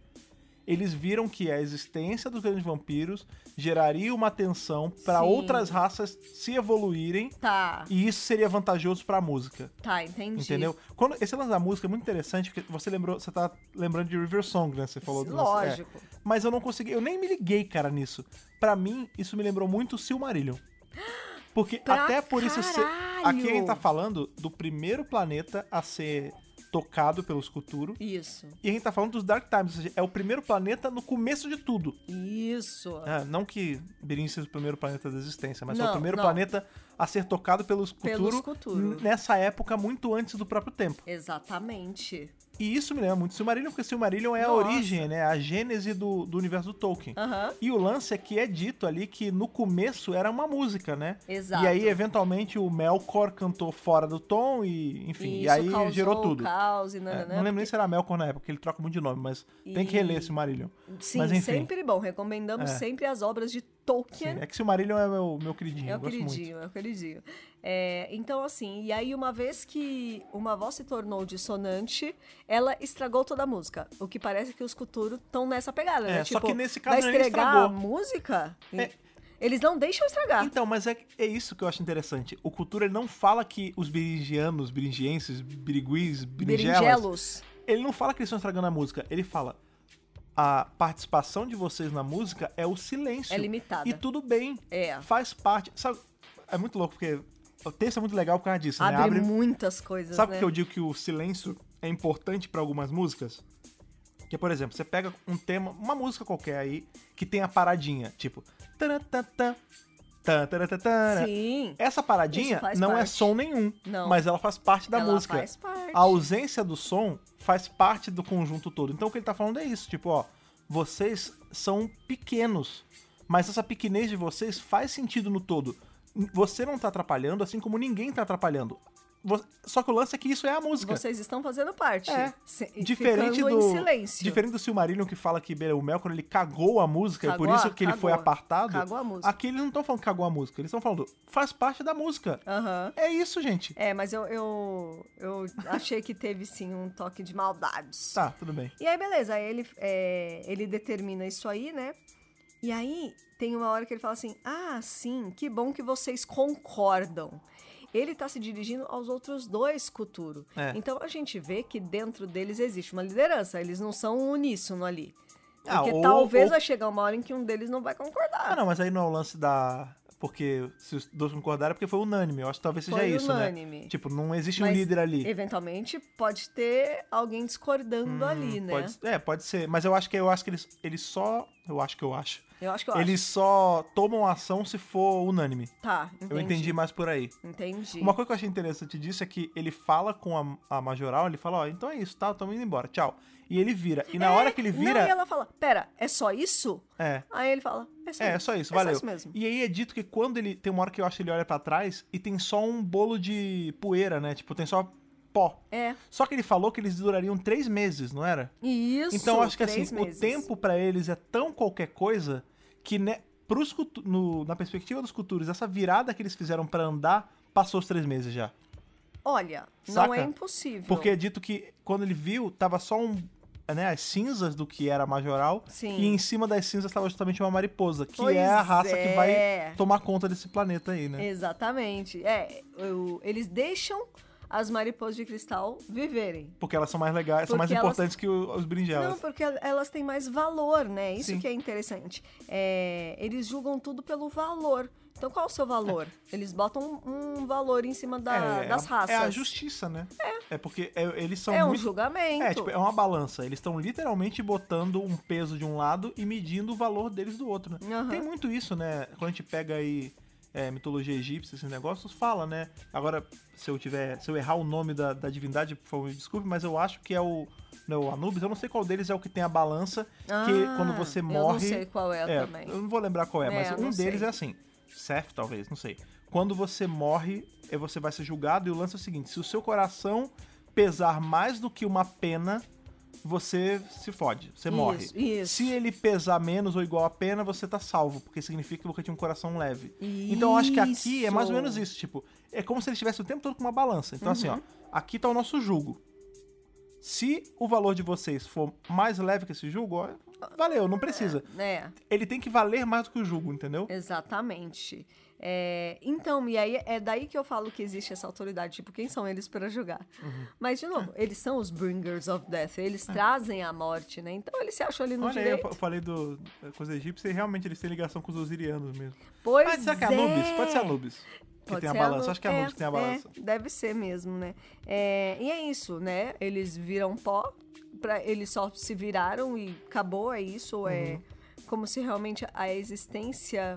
eles viram que a existência dos grandes vampiros geraria uma tensão pra Sim. outras raças se evoluírem Tá, e isso seria vantajoso pra música. tá, entendi. Entendeu? Quando, esse lance da música é muito interessante, porque você lembrou, você tá lembrando de River Song, né? Você falou do é. Lógico. Mas eu não consegui, eu nem me liguei, cara, nisso. Pra mim, isso me lembrou muito Silmarillion. Porque Pra até por isso ser, caralho! aqui a gente tá falando do primeiro planeta a ser tocado pelos Cthulhu. Isso, E a gente tá falando dos Dark Times, ou seja, é o primeiro planeta no começo de tudo. isso. Ah, não que Birin seja o primeiro planeta da existência, mas é o Não, primeiro não. planeta a ser tocado pelos Pelos Cthulhu Cthulhu. nessa época muito antes do próprio tempo. Exatamente. E isso me lembra muito Silmarillion, porque Silmarillion é a Nossa. origem, né? A gênese do, do universo do Tolkien. Aham. E o lance é que é dito ali que no começo era uma música, né? Exato. E aí, eventualmente, o Melkor cantou fora do tom e, enfim, e aí gerou tudo. caos e É, nananã, não lembro nem se era Melkor na época, porque ele troca muito de nome, mas tem que E- reler Silmarillion. Sim, Mas, enfim. sempre bom. Recomendamos É. sempre as obras de Sim, Tolkien. é que Silmarillion é meu, meu queridinho, É o queridinho, é o queridinho. É, então, assim, e aí uma vez que uma voz se tornou dissonante, ela estragou toda a música. O que parece que os Cthulhu estão nessa pegada, É, né? só Tipo, que nesse caso vai ele estragar estragou. a música? É. Eles não deixam estragar. Então, mas é, é isso que eu acho interessante. O Cultura não fala que os beringianos, beringienses, biriguis, beringelas, ele não fala que eles estão estragando a música. Ele fala a participação de vocês na música é o silêncio. É limitada. E tudo bem. É. Faz parte. Sabe, é muito louco, porque o texto é muito legal por causa disso, né? Abre, muitas coisas, Sabe né? que eu digo que o silêncio é importante pra algumas músicas? Que, por exemplo, você pega um tema, uma música qualquer aí, que tem a paradinha, tipo. taratata. Sim. Essa paradinha não é parte. som nenhum, Não. mas ela faz parte da Ela música. faz parte. A ausência do som faz parte do conjunto todo. Então o que ele tá falando é isso, tipo, ó, vocês são pequenos, mas essa pequenez de vocês faz sentido no todo. Você não tá atrapalhando, assim como ninguém tá atrapalhando. Só que o lance é que isso é a música. Vocês estão fazendo parte. É. Se- Diferente do em silêncio. diferente do Silmarillion que fala que o Melkor ele cagou a música e Cagou por isso que ele foi cagou. apartado. Cagou a música. Aqui eles não estão falando que cagou a música, eles estão falando faz parte da música. Aham. É isso, gente. É, mas eu, eu, eu achei que teve sim um toque de maldades. Tá, tudo bem. E aí, beleza, aí ele, é, ele determina isso aí, né? E aí tem uma hora que ele fala assim: Ah, sim, que bom que vocês concordam. Ele tá se dirigindo aos outros dois Kuturo. É. Então a gente vê que dentro deles existe uma liderança, eles não são um uníssono ali. Ah, Porque ou- talvez ou- vai chegar uma hora em que um deles não vai concordar. Ah, não, mas aí não é o lance da. Porque se os dois concordaram é porque foi unânime. Eu acho que talvez seja Foi isso, unânime. né? Tipo, não existe um Mas, líder ali. Eventualmente pode ter alguém discordando Hum, ali, né? Pode, é, pode ser. Mas eu acho que eu acho que eles, eles só. Eu acho que eu acho. Eu acho que eu eles só tomam ação se for unânime. acho. Tá, entendi. Eu entendi mais por aí. Entendi. Uma coisa que eu achei interessante disso é que ele fala com a, a Majoral, ele fala, ó, então é isso, tá? Tamo indo embora, tchau. E ele vira. E na hora que ele Não, vira. e ela fala, pera, é só isso? É. Aí ele fala, é só É, isso. é só isso, é valeu. Só isso mesmo. E aí é dito que quando ele. Tem uma hora que eu acho que ele olha pra trás e tem só um bolo de poeira, né? Tipo, tem só pó. É, Só que ele falou que eles durariam três meses, não era? isso. então eu acho que assim, meses. o tempo pra eles é tão qualquer coisa que né, pros no- na perspectiva dos culturos, essa virada que eles fizeram pra andar passou os três meses já. Olha, não Saca? é impossível. Porque é dito que quando ele viu, tava só um. Né, as cinzas do que era majoral. Sim. E em cima das cinzas estava justamente uma mariposa, que Pois é a raça que vai é. tomar conta desse planeta aí, né? Exatamente. É, o- eles deixam as mariposas de cristal viverem. Porque elas são mais legais, são mais Porque elas- importantes que os berinjelas. Não, porque elas têm mais valor, né? Isso Sim. que é interessante. É, eles julgam tudo pelo valor. Então, qual é o seu valor? Eles botam um, um valor em cima da- é, das raças. É a justiça, né? É. porque é- eles são É um muito... julgamento. É, tipo, é uma balança. Eles estão literalmente botando um peso de um lado e medindo o valor deles do outro, né? Aham. Tem muito isso, né? Quando a gente pega aí é, mitologia egípcia, esses negócios, fala, né? Agora, se eu tiver. Se eu errar o nome da, da divindade, por favor, me desculpe, mas eu acho que é o. Não, o Anubis, eu não sei qual deles é o que tem a balança, que Ah, quando você Eu não morre. sei qual é, É, também. eu não vou lembrar qual é, É, mas um deles sei. é assim. Seth, talvez, não sei. Quando você morre, eh, você vai ser julgado e o lance é o seguinte: se o seu coração pesar mais do que uma pena, você se fode, você morre. Isso, isso. Se ele pesar menos ou igual a pena, você tá salvo, porque significa que você tinha um coração leve. Então eu acho que aqui é mais ou menos Isso. isso, tipo, é como se ele estivesse o tempo todo com uma balança. Então assim, Uhum. ó, aqui tá o nosso jugo. Se o valor de vocês for mais leve que esse jugo, ó, valeu, não precisa É, ele tem que valer mais do que o jugo, entendeu? exatamente. É, então, e aí é daí que eu falo que existe essa autoridade. Tipo, quem são eles para julgar? Uhum. Mas, de novo, eles são os bringers of death. Eles trazem a morte, né? Então, eles se acham ali no É. Olha aí, direito. eu fa- falei do da coisa egípcia e realmente eles têm ligação com os osirianos mesmo. Pois será que é é. Anubis? Pode ser Anubis. Que Pode tem a ser balança. Acho que é Anubis que tem a balança. é, deve ser mesmo, né? É, e é isso, né? Eles viram pó, pra, eles só se viraram e acabou, é isso. Uhum. É como se realmente a existência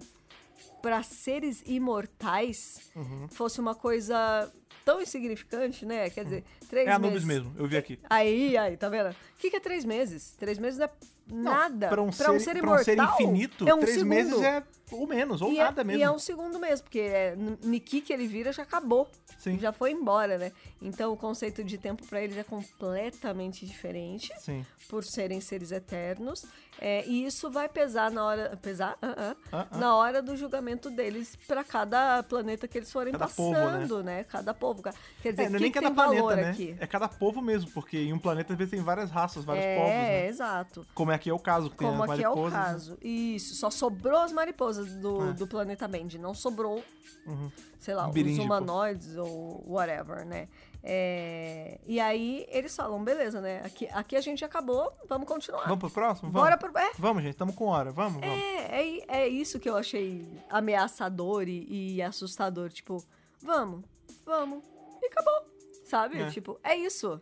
para seres imortais Uhum. fosse uma coisa tão insignificante, né? Quer dizer, três É Anubis meses. mesmo, eu vi aqui. Aí, aí, tá vendo? O que, que é três meses? Três meses não é nada. Pra um, ser, pra imortal, um ser infinito, é um três segundo. meses é ou menos, ou e, é- nada mesmo. e é um segundo mesmo, porque é, Niki que ele vira já acabou. Sim. Já foi embora, né? Então o conceito de tempo pra eles é completamente diferente, Sim. por serem seres eternos. É, e isso vai pesar na hora. Pesar? Ah. Ah, ah. Na hora do julgamento deles pra cada planeta que eles forem Cada povo, passando, né? Cada povo. Quer dizer, É, não é nem cada planeta, né? aqui? É cada povo mesmo, porque em um planeta às vezes tem várias raças, vários é, povos, né? exato. Como é aqui é o caso, que tem Como as aqui é o mariposas. né? caso. Isso, só sobrou as mariposas do, É. do planeta Bend, não sobrou, Uhum. sei lá, Um os biríngico. humanoides ou whatever, né? É, E aí eles falam, beleza, né? Aqui, aqui a gente acabou, vamos continuar. Vamos pro próximo? Vamos. Bora pro. É, Vamos, gente, estamos com hora. Vamos, vamos. é, é, é isso que eu achei ameaçador e, e assustador. Tipo, vamos, vamos, e acabou. Sabe? É. Tipo, é isso.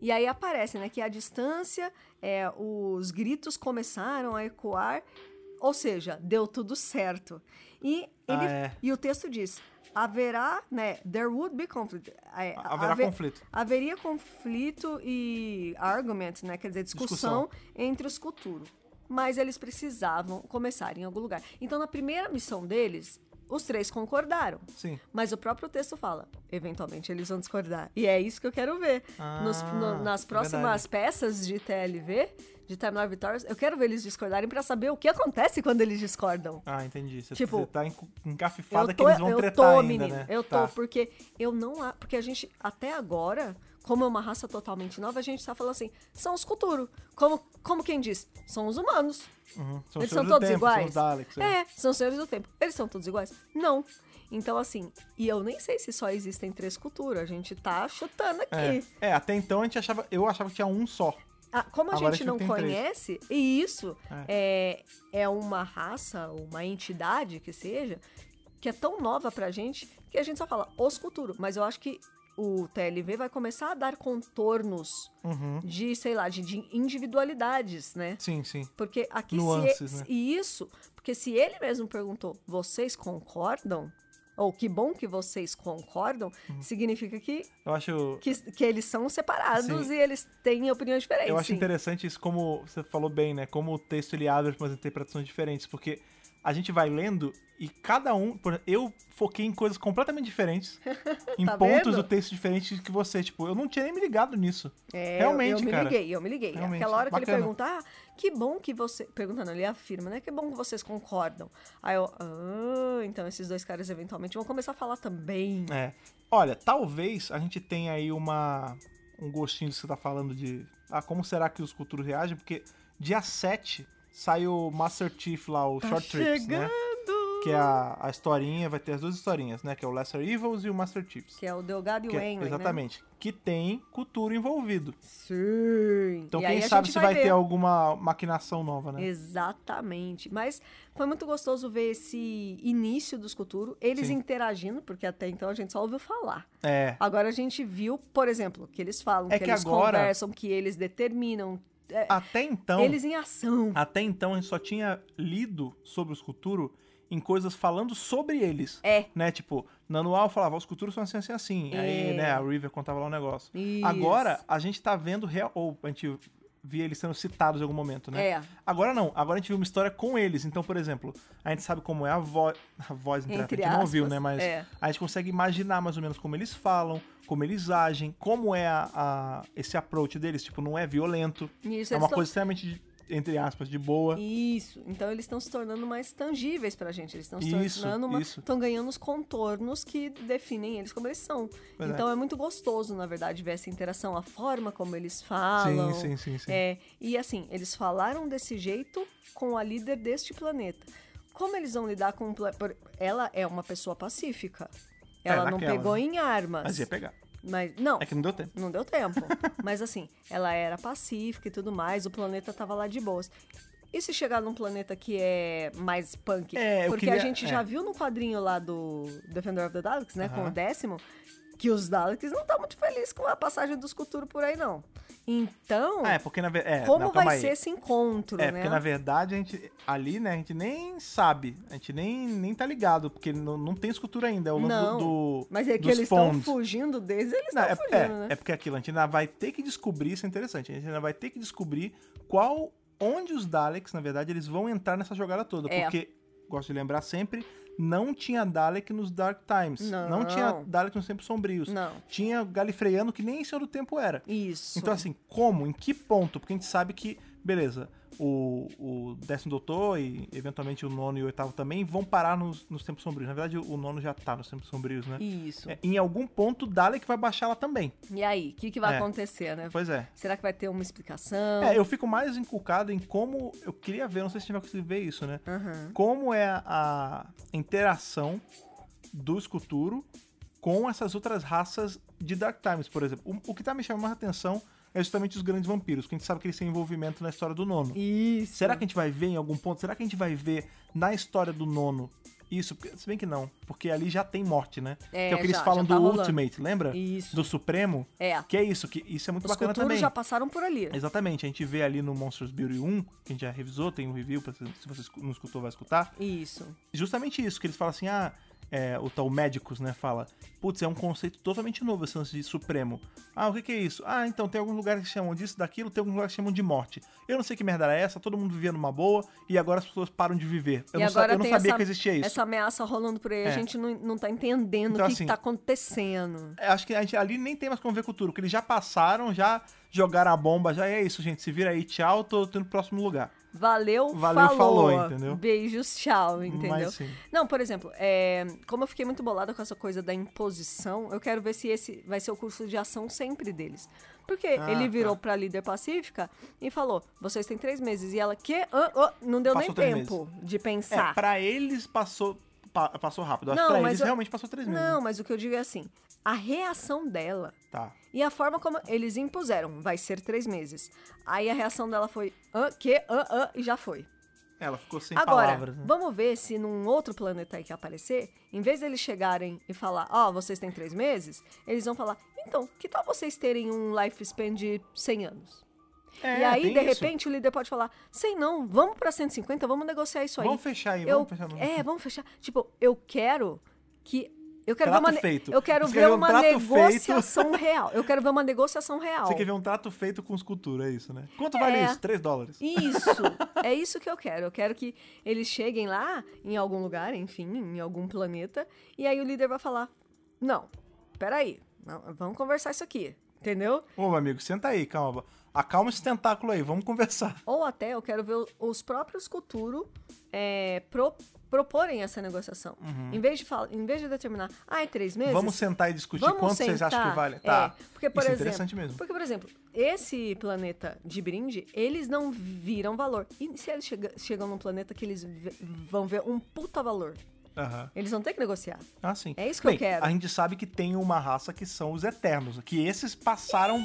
E aí aparece, né, que a distância é, os gritos começaram a ecoar, ou seja, deu tudo certo. E, ele, Ah, é. e o texto diz: haverá, né? There would be conflict. É, Haverá haver- conflito. Haveria conflito e argument, né? Quer dizer, discussão, entre os Kuturo. Mas eles precisavam começar em algum lugar. Então, na primeira missão deles, os três concordaram. Sim. Mas o próprio texto fala, eventualmente eles vão discordar. E é isso que eu quero ver. Nos- Ah, no- nas próximas verdade. peças de TLV, de Time Life Victorious, eu quero ver eles discordarem pra saber o que acontece quando eles discordam. Ah, entendi. Você, Tipo, você tá encafifada Eu que tô, eles vão eu tretar tô, ainda, menino. né? Eu tô, Tá. porque eu não. Porque a gente, até agora, como é uma raça totalmente nova, a gente tá falando assim: são os Kuturo. Como, como quem diz? São os humanos. Uhum. São Eles são todos tempo, São iguais? os Daleks, é. É, são os senhores do tempo. Eles são todos iguais? Não. Então, assim, e eu nem sei se só existem três culturas. A gente tá chutando aqui. É. É, até então a gente achava. Eu achava que tinha um só. Ah, como a Agora gente não conhece, e isso é. É, uma raça, uma entidade que seja, que é tão nova pra gente, que a gente só fala os culturos. Mas eu acho que o TLV vai começar a dar contornos Uhum. de, sei lá, de, de individualidades, né? Sim, sim. Porque aqui Nuances, se, né? E isso, porque se ele mesmo perguntou, vocês concordam? Ou que bom que vocês concordam, Uhum. significa que, Eu acho. que, que eles são separados Sim. e eles têm opiniões diferentes. Eu acho sim. interessante isso, como você falou bem, né? Como o texto ele abre para umas interpretações diferentes, porque a gente vai lendo e cada um. eu foquei em coisas completamente diferentes, em Tá pontos vendo? do texto diferentes que você. Tipo, eu não tinha nem me ligado nisso. É, Realmente, eu, eu me cara. liguei, eu me liguei. Realmente, Aquela hora que bacana. ele pergunta, ah, que bom que você. Perguntando, ele afirma, né? Que bom que vocês concordam. Aí eu, ah, então esses dois caras eventualmente vão começar a falar também. É. Olha, talvez a gente tenha aí uma. Um gostinho disso que você tá falando de. Ah, como será que os culturos reagem? Porque dia 7 sai o Master Chief lá, o Tá Short Trips, né? chegando! Que é a, a historinha, vai ter as duas historinhas, né? Que é o Lesser Evils e o Master Chiefs. Que é o Delgado e Que o é- Henry, né? exatamente. Que tem cultura envolvido. Sim. Então E quem sabe se vai ver. ter alguma maquinação nova, né? Exatamente. Mas foi muito gostoso ver esse início do Escuturo, eles Sim. interagindo, porque até então a gente só ouviu falar. É. Agora a gente viu, por exemplo, que eles falam, É que, que eles agora- conversam, que eles determinam. É, Até então. eles em ação. Até então a gente só tinha lido sobre os culturos em coisas falando sobre eles. É. Né? Tipo, no anual falava, os culturos são assim, assim, assim. Aí, É. né, a River contava lá um negócio. Isso. Agora, a gente tá vendo real. Ou a gente via eles sendo citados em algum momento, né? É. Agora não, agora a gente viu uma história com eles. Então, por exemplo, a gente sabe como é a voz. A voz entre, Entre a gente não ouviu, né? Mas é. a gente consegue imaginar mais ou menos como eles falam, como eles agem, como é a, a- esse approach deles. Tipo, não é violento. Isso, é uma tão- coisa extremamente, entre aspas, de boa. Isso. Então eles estão se tornando mais tangíveis pra gente. Eles estão se Isso, tornando uma. Estão ganhando os contornos que definem eles como eles são. É. então é. muito gostoso, na verdade, ver essa interação, a forma como eles falam. Sim, sim, sim, sim. É, e assim, eles falaram desse jeito com a líder deste planeta. Como eles vão lidar com? Ela é uma pessoa pacífica. É, Ela não naquela, pegou né? em armas. Mas ia pegar. Mas não, É que não deu tempo. não deu tempo. Mas assim, ela era pacífica e tudo mais, o planeta tava lá de boas. E se chegar num planeta que é mais punk? É, Porque queria- a gente é. já viu no quadrinho lá do Defender of the Daleks, né? Com Aham. o décimo, que os Daleks não estão muito felizes com a passagem dos Culturo por aí, não. Então, Ah, é, porque na verdade. É, como não, vai aí. ser esse encontro, É, né? porque na verdade a gente. Ali, né, a gente nem sabe. A gente nem, nem tá ligado, porque não, não tem escultura ainda. É o Não, do, do. Mas é que eles estão fugindo deles, eles Não, estão é, fugindo, é, né? é porque aquilo, a gente ainda vai ter que descobrir, isso é interessante, a gente ainda vai ter que descobrir qual. Onde os Daleks, na verdade, eles vão entrar nessa jogada toda. É. Porque, gosto de lembrar sempre, não tinha Dalek nos Dark Times. Não. tinha Dalek nos Tempos Sombrios. Não. Tinha Galifreyano que nem Senhor do Tempo era. Isso. Então, assim, como? Em que ponto? Porque a gente sabe que, beleza, o, o décimo doutor e eventualmente o nono e o oitavo também vão parar nos, nos tempos sombrios. Na verdade, o nono já tá nos tempos sombrios, né? Isso. É, em algum ponto, Dalek vai baixar lá também. E aí, o que, que vai É. acontecer, né? Pois é. Será que vai ter uma explicação? É, eu fico mais inculcado em como. Eu queria ver, não sei se a gente vai conseguir ver isso, né? Aham. Como é a interação do escuturo com essas outras raças de Dark Times, por exemplo. O, o que tá me chamando mais atenção é justamente os grandes vampiros, que a gente sabe que eles têm envolvimento na história do nono. Isso. Será que a gente vai ver em algum ponto? Será que a gente vai ver na história do nono Isso, se bem que não, porque ali já tem morte, né? É, que é o que eles já- falam já tá do rolando. Ultimate, lembra? Isso. Do Supremo. É. Que é isso, que isso é muito Os bacana também. já passaram por ali. Exatamente, a gente vê ali no Monsters Beauty 1, que a gente já revisou, tem um review, pra, se você não escutou, vai escutar. Isso. Justamente isso, que eles falam assim, ah, é, o tal Médicos, né, fala, putz, é um conceito totalmente novo esse lance de Supremo. Ah, o que que é isso? Ah, então, tem alguns lugares que chamam disso, daquilo, tem alguns lugares que chamam de morte. Eu não sei que merda era essa, todo mundo vivia numa boa, e agora as pessoas param de viver. Eu e não, sa- eu não sabia essa, que existia isso. essa ameaça rolando por aí. A É. gente não, não tá entendendo Então, o que, assim, que tá acontecendo. É, Acho que a gente ali nem tem mais como ver cultura, porque eles já passaram, já jogaram a bomba, já é isso, gente. Se vira aí, tchau, tô, tô indo pro próximo lugar. Valeu, Valeu, falou. falou, entendeu? Beijos, tchau, entendeu? Não, por exemplo, é, como eu fiquei muito bolada com essa coisa da imposição, eu quero ver se esse vai ser o curso de ação sempre deles. Porque Ah, ele virou tá. pra líder pacífica e falou: vocês têm três meses. E ela, que? Não deu Passou nem tempo de É, pensar. pra eles passou, pa- passou rápido. Não, pra eles eu- realmente passou três meses. Não, mas o que eu digo é assim: a reação dela Tá. e a forma como eles impuseram, vai ser três meses. Aí a reação dela foi: ah, que? Ah, ah, e já foi. Ela ficou sem Agora, palavras, né? vamos ver se num outro planeta aí que aparecer, em vez deles chegarem e falar, ó, vocês têm três meses, eles vão falar, então, que tal vocês terem um lifespan de 100 anos? É, e aí, de isso. repente, o líder pode falar, 100 não, vamos pra 150, vamos negociar isso aí. Vamos fechar aí, eu, vamos fechar no... É, vamos fechar. Tipo, eu quero que... Eu quero ver Trato uma, ne- feito. eu quero Você ver ver um uma trato feito? negociação real. Eu quero ver uma negociação real. Você quer ver um trato feito com escultura, é isso, né? Quanto vale É. isso? 3 dólares. Isso, é isso que eu quero. Eu quero que eles cheguem lá, em algum lugar, enfim, em algum planeta, e aí o líder vai falar: Não, peraí, não, vamos conversar isso aqui, entendeu? Ô, meu amigo, senta aí, calma. Acalma esse tentáculo aí, vamos conversar. Ou até eu quero ver os próprios Kuturo é, pro- proporem essa negociação. Em, vez de falar, em vez de determinar, ah, é três meses. Vamos sentar e discutir Vamos quanto vocês acham sentar, que vale. é, Tá. porque, por Isso é exemplo, interessante mesmo. Porque, por exemplo, esse planeta de brinde, eles não viram valor. E se eles chega- chegam num planeta que eles vão ver um puta valor? Aham. Eles vão ter que negociar. Ah, sim. É isso que eu Bem, quero. A gente sabe que tem uma raça que são os Eternos, que esses passaram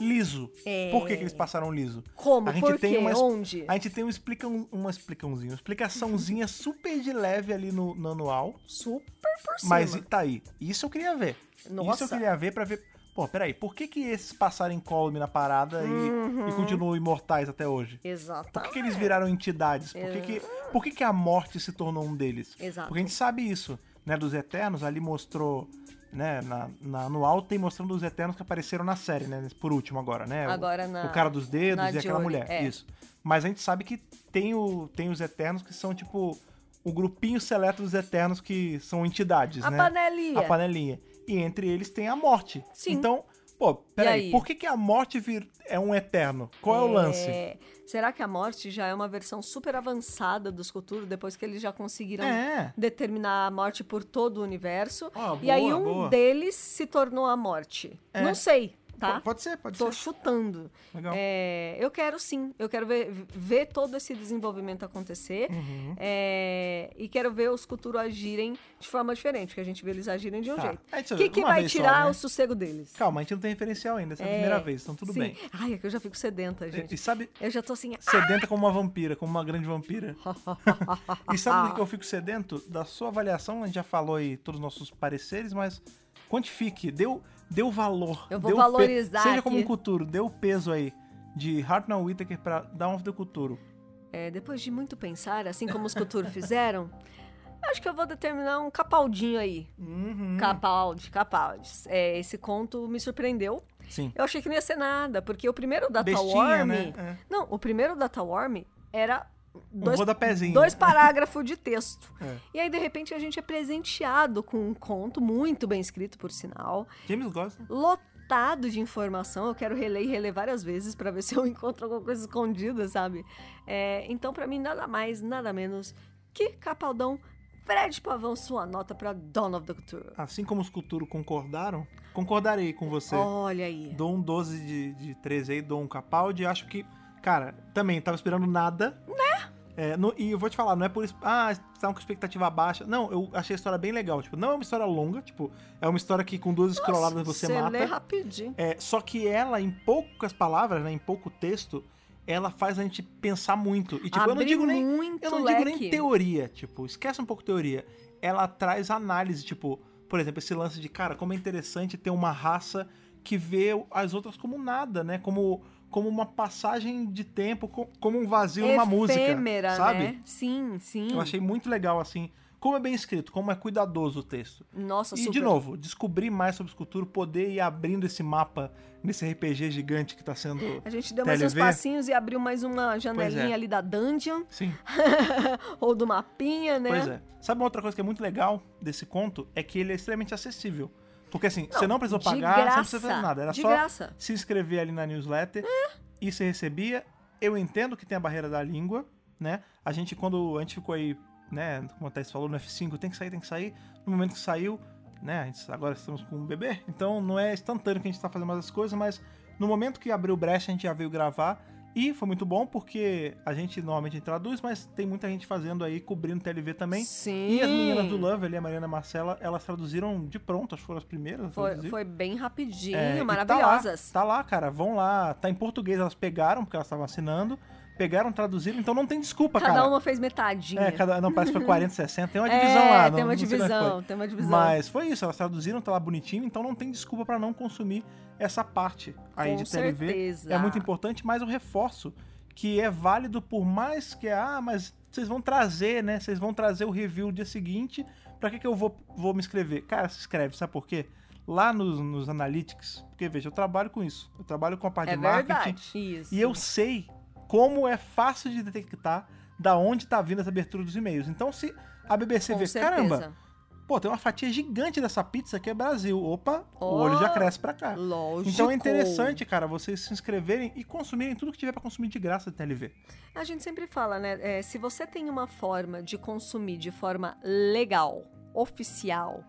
liso. É. Por que, que eles passaram liso? Como? A gente Por tem quê? uma, Onde? A gente tem um explica, uma explicãozinho, uma explicaçãozinha super de leve ali no, no anual. Super por cima. Mas tá aí. Isso eu queria ver. Isso eu Nossa. queria ver pra ver. Pô, peraí, por que, que esses passaram incólume na parada e- Uhum. e, continuam imortais até hoje? Por Exatamente. que, que eles viraram entidades? Por que, que, por que, que a morte se tornou um deles? Exato. Porque a gente sabe isso, né? Dos Eternos, ali mostrou, né? Na, na anual tem mostrando os Eternos que apareceram na série, né? Por último agora, né? O- Agora na- O cara dos dedos e aquela Jory, mulher. é. Isso. Mas a gente sabe que tem, o, tem os Eternos que são, tipo, o grupinho seleto dos Eternos que são entidades, A né? panelinha. A panelinha. E entre eles tem a morte. Sim. Então, pô, peraí, aí? por que, que a morte vir... é um eterno? Qual é, o lance? É, Será que a morte já é uma versão super avançada dos Cthulhu, depois que eles já conseguiram É. determinar a morte por todo o universo? Ah, e aí boa, um boa. deles se tornou a morte. É. Não sei, tá? Pode ser, pode Tô ser. chutando. Legal. É, eu quero sim, eu quero ver, ver todo esse desenvolvimento acontecer Uhum. é, e quero ver os Cthulhu agirem de forma diferente, porque a gente vê eles agirem de um Tá. jeito. É O que, que vai vez só, tirar né? o sossego deles? Calma, a gente não tem referencial ainda, essa é a primeira vez, então tudo Sim. bem. Ai, é que eu já fico sedenta, E, gente. e sabe, Eu já tô assim. sedenta como uma vampira, como uma grande vampira. e sabe do que eu fico sedento? Da sua avaliação, a gente já falou aí todos os nossos pareceres, mas quantifique, deu, deu valor. Eu vou valorizar Seja como um aqui. culturo, deu peso aí de Hartnell Whittaker pra Dawn of the Culturo. É, depois de muito pensar, assim como os Cthulhu fizeram, acho que eu vou determinar um capaldinho aí. Uhum. Capaldi, Capaldi. É, esse conto me surpreendeu. Sim. Eu achei que não ia ser nada, porque o primeiro Data Bestinha, Worm. né? É. Não, o primeiro Data Worm era. Dois, rodapézinho. dois parágrafos de texto. É. E aí, de repente, a gente é presenteado com um conto muito bem escrito, por sinal, James gosta. lotado de informação. Eu quero reler e reler várias vezes pra ver se eu encontro alguma coisa escondida, sabe? É, então, pra mim, nada mais, nada menos que Capaldão, Fred Pavão, sua nota pra Dawn of the Culture. Assim como os Culturo concordaram, concordarei com você. Olha aí. Dou um 12 de, de 13 aí, dou um Capaldi. Acho que, cara, também tava esperando nada. Né? É, no- e eu vou te falar, não é por isso. Ah, estavam com expectativa baixa. Não, eu achei a história bem legal. Tipo, não é uma história longa, tipo, é uma história que com duas scrolladas você Você mata. lê rapidinho. É, só que ela, em poucas palavras, né, em pouco texto, ela faz a gente pensar muito. E, tipo, eu não Abre digo nem. Eu não digo nem leque. teoria, tipo, esquece um pouco teoria. Ela traz análise, tipo, por exemplo, esse lance de, cara, como é interessante ter uma raça que vê as outras como nada, né? Como, como uma passagem de tempo, co- como um vazio numa música, Efêmera, sabe? né? Sim, sim. Eu achei muito legal, assim, como é bem escrito, como é cuidadoso o texto. Nossa, E, super. de novo, descobrir mais sobre escultura, poder ir abrindo esse mapa nesse RPG gigante que tá sendo... A gente deu mais uns passinhos e abriu mais uma janelinha é. ali da dungeon, Sim, ou do mapinha, né? Pois é. Sabe uma outra coisa que é muito legal desse conto? É que ele é extremamente acessível. Porque assim, você não precisou pagar, você não graça, precisa fazer nada. Era só graça. se inscrever ali na newsletter e você recebia. Eu entendo que tem a barreira da língua, né? A gente, quando a gente ficou aí, né, como a Thais falou, no F5, tem que sair, tem que sair. No momento que saiu, né, agora estamos com um bebê, então não é instantâneo que a gente tá fazendo mais as coisas, mas no momento que abriu brecha, a gente já veio gravar. E foi muito bom porque a gente normalmente traduz, mas tem muita gente fazendo aí, cobrindo TLV também. Sim. E as meninas do Love ali, a Mariana e a Marcela, elas traduziram de pronto, acho que foram as primeiras. Foi, foi bem rapidinho, É, maravilhosas. Tá lá, tá lá, cara. Vão lá. Tá em português, elas pegaram, porque elas estavam assinando. Pegaram, traduziram, então não tem desculpa, Cada cara. uma fez metadinha. É, cada. Não, parece que foi 40, 60. Tem uma É, divisão lá. não- tem uma não é divisão, tem uma divisão. Mas foi isso, elas traduziram, tá lá bonitinho, então não tem desculpa pra não consumir essa parte aí Com de TLV. certeza. É muito importante, mas eu reforço que é válido por mais que, ah, mas vocês vão trazer, né? Vocês vão trazer o review dia seguinte, pra que, que eu vou, vou me inscrever? Cara, se inscreve, sabe por quê? Lá nos, nos analytics, porque veja, eu trabalho com isso, eu trabalho com a parte É de marketing, verdade. Isso. e eu sei como é fácil de detectar da onde tá vindo essa abertura dos e-mails. Então, se a BBC Com vê, certeza. caramba, pô, tem uma fatia gigante dessa pizza que é Brasil. Opa, o Ó, olho já cresce pra cá. Lógico. Então é interessante, cara, vocês se inscreverem e consumirem tudo que tiver pra consumir de graça de TLV. A gente sempre fala, né? é, se você tem uma forma de consumir de forma legal, oficial.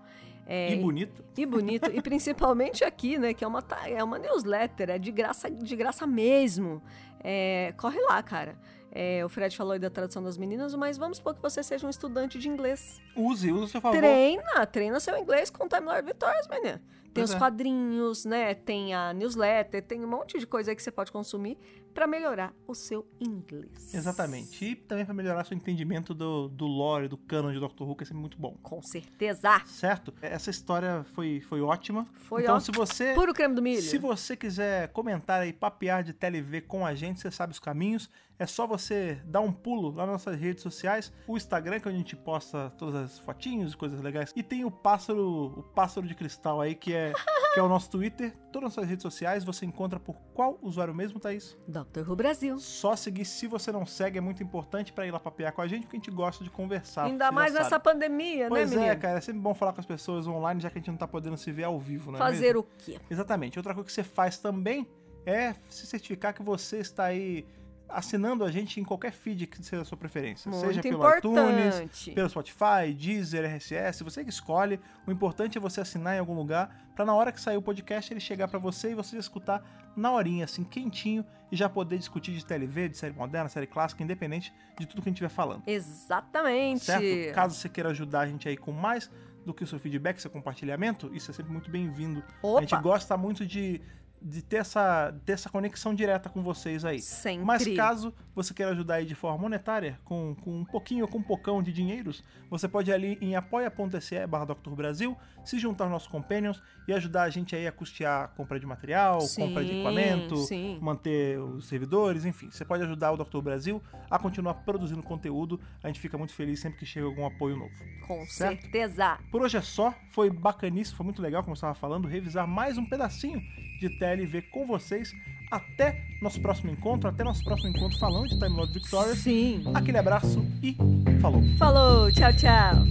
é, E bonito. e bonito, e principalmente aqui, né, que é uma, é uma newsletter, é de graça, de graça mesmo. É, corre lá, cara. É, o Fred falou aí da tradução das meninas, mas vamos supor que você seja um estudante de inglês. Use, use seu favor. Treina, treina seu inglês com o Time Lord Victorious, menina. Tem Pois os é. quadrinhos, né? Tem a newsletter, tem um monte de coisa aí que você pode consumir pra melhorar o seu inglês. Exatamente. E também pra melhorar seu entendimento do, do lore, do canon de Doctor Who, que é sempre muito bom. Com certeza. Certo? Essa história foi, foi ótima. Foi então, se você Puro creme do milho. Se você quiser comentar aí, papear de TLV com a gente, você sabe os caminhos. É só você dar um pulo lá nas nossas redes sociais. O Instagram, que é onde a gente posta todas as fotinhos e coisas legais. E tem o pássaro, o pássaro de cristal aí, que é, que é o nosso Twitter. Todas as nossas redes sociais você encontra por qual usuário mesmo, Thaís? Dr. Who Brasil. Só seguir. Se você não segue, é muito importante pra ir lá papear com a gente, porque a gente gosta de conversar. Ainda mais nessa sabe. pandemia, Pois né, é, menino? cara. É sempre bom falar com as pessoas online, já que a gente não tá podendo se ver ao vivo, né? Fazer o quê? Exatamente. Outra coisa que você faz também é se certificar que você está aí assinando a gente em qualquer feed que seja a sua preferência. Muito seja pelo iTunes, importante. pelo Spotify, Deezer, RSS, você que escolhe. O importante é você assinar em algum lugar para na hora que sair o podcast ele chegar para você e você escutar na horinha, assim, quentinho e já poder discutir de TLV, de série moderna, série clássica, independente de tudo que a gente estiver falando. Exatamente. Certo? Caso você queira ajudar a gente aí com mais do que o seu feedback, seu compartilhamento, isso é sempre muito bem-vindo. A gente gosta muito de, de ter, essa, ter essa conexão direta com vocês aí. Sempre. Mas caso você queira ajudar aí de forma monetária, com, com um pouquinho ou com um pocão de dinheiros, você pode ir ali em apoia.se barra Dr. Brasil, se juntar aos nossos companions e ajudar a gente aí a custear a compra de material, Sim, compra de equipamento, sim. manter os servidores, enfim. Você pode ajudar o Dr. Brasil a continuar produzindo conteúdo. A gente fica muito feliz sempre que chega algum apoio novo. Com certo? certeza. Por hoje é só, foi bacaníssimo, foi muito legal, como eu estava falando, revisar mais um pedacinho de TLV com vocês. Até nosso próximo encontro, até nosso próximo encontro falando de Time Lord Victorious. Sim. Aquele abraço e falou! Falou, tchau, tchau.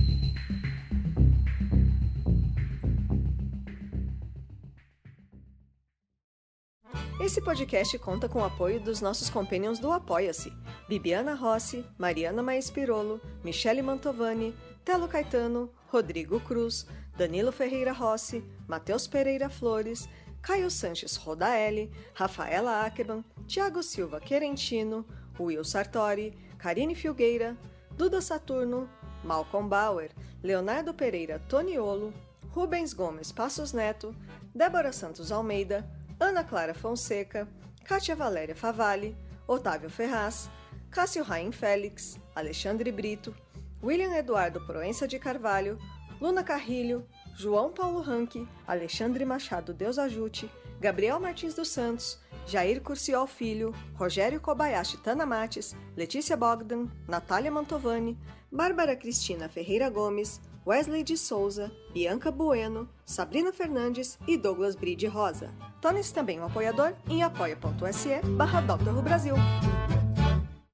Esse podcast conta com o apoio dos nossos companions do Apoia-se: Bibiana Rossi, Mariana Maes Pirolo, Michele Mantovani, Telo Caetano, Rodrigo Cruz, Danilo Ferreira Rossi, Matheus Pereira Flores, Caio Sanches Rodaelli, Rafaela Ackerman, Tiago Silva Querentino, Will Sartori, Karine Filgueira, Duda Saturno, Malcolm Bauer, Leonardo Pereira Toniolo, Rubens Gomes Passos Neto, Débora Santos Almeida, Ana Clara Fonseca, Kátia Valéria Favalli, Otávio Ferraz, Cássio Raim Félix, Alexandre Brito, William Eduardo Proença de Carvalho, Luna Carrilho, João Paulo Ranque, Alexandre Machado Deus Ajute, Gabriel Martins dos Santos, Jair Curciol Filho, Rogério Kobayashi Tanamates, Letícia Bogdan, Natália Mantovani, Bárbara Cristina Ferreira Gomes, Wesley de Souza, Bianca Bueno, Sabrina Fernandes e Douglas Bride Rosa. Torne-se também um apoiador em apoia.se barra Brasil.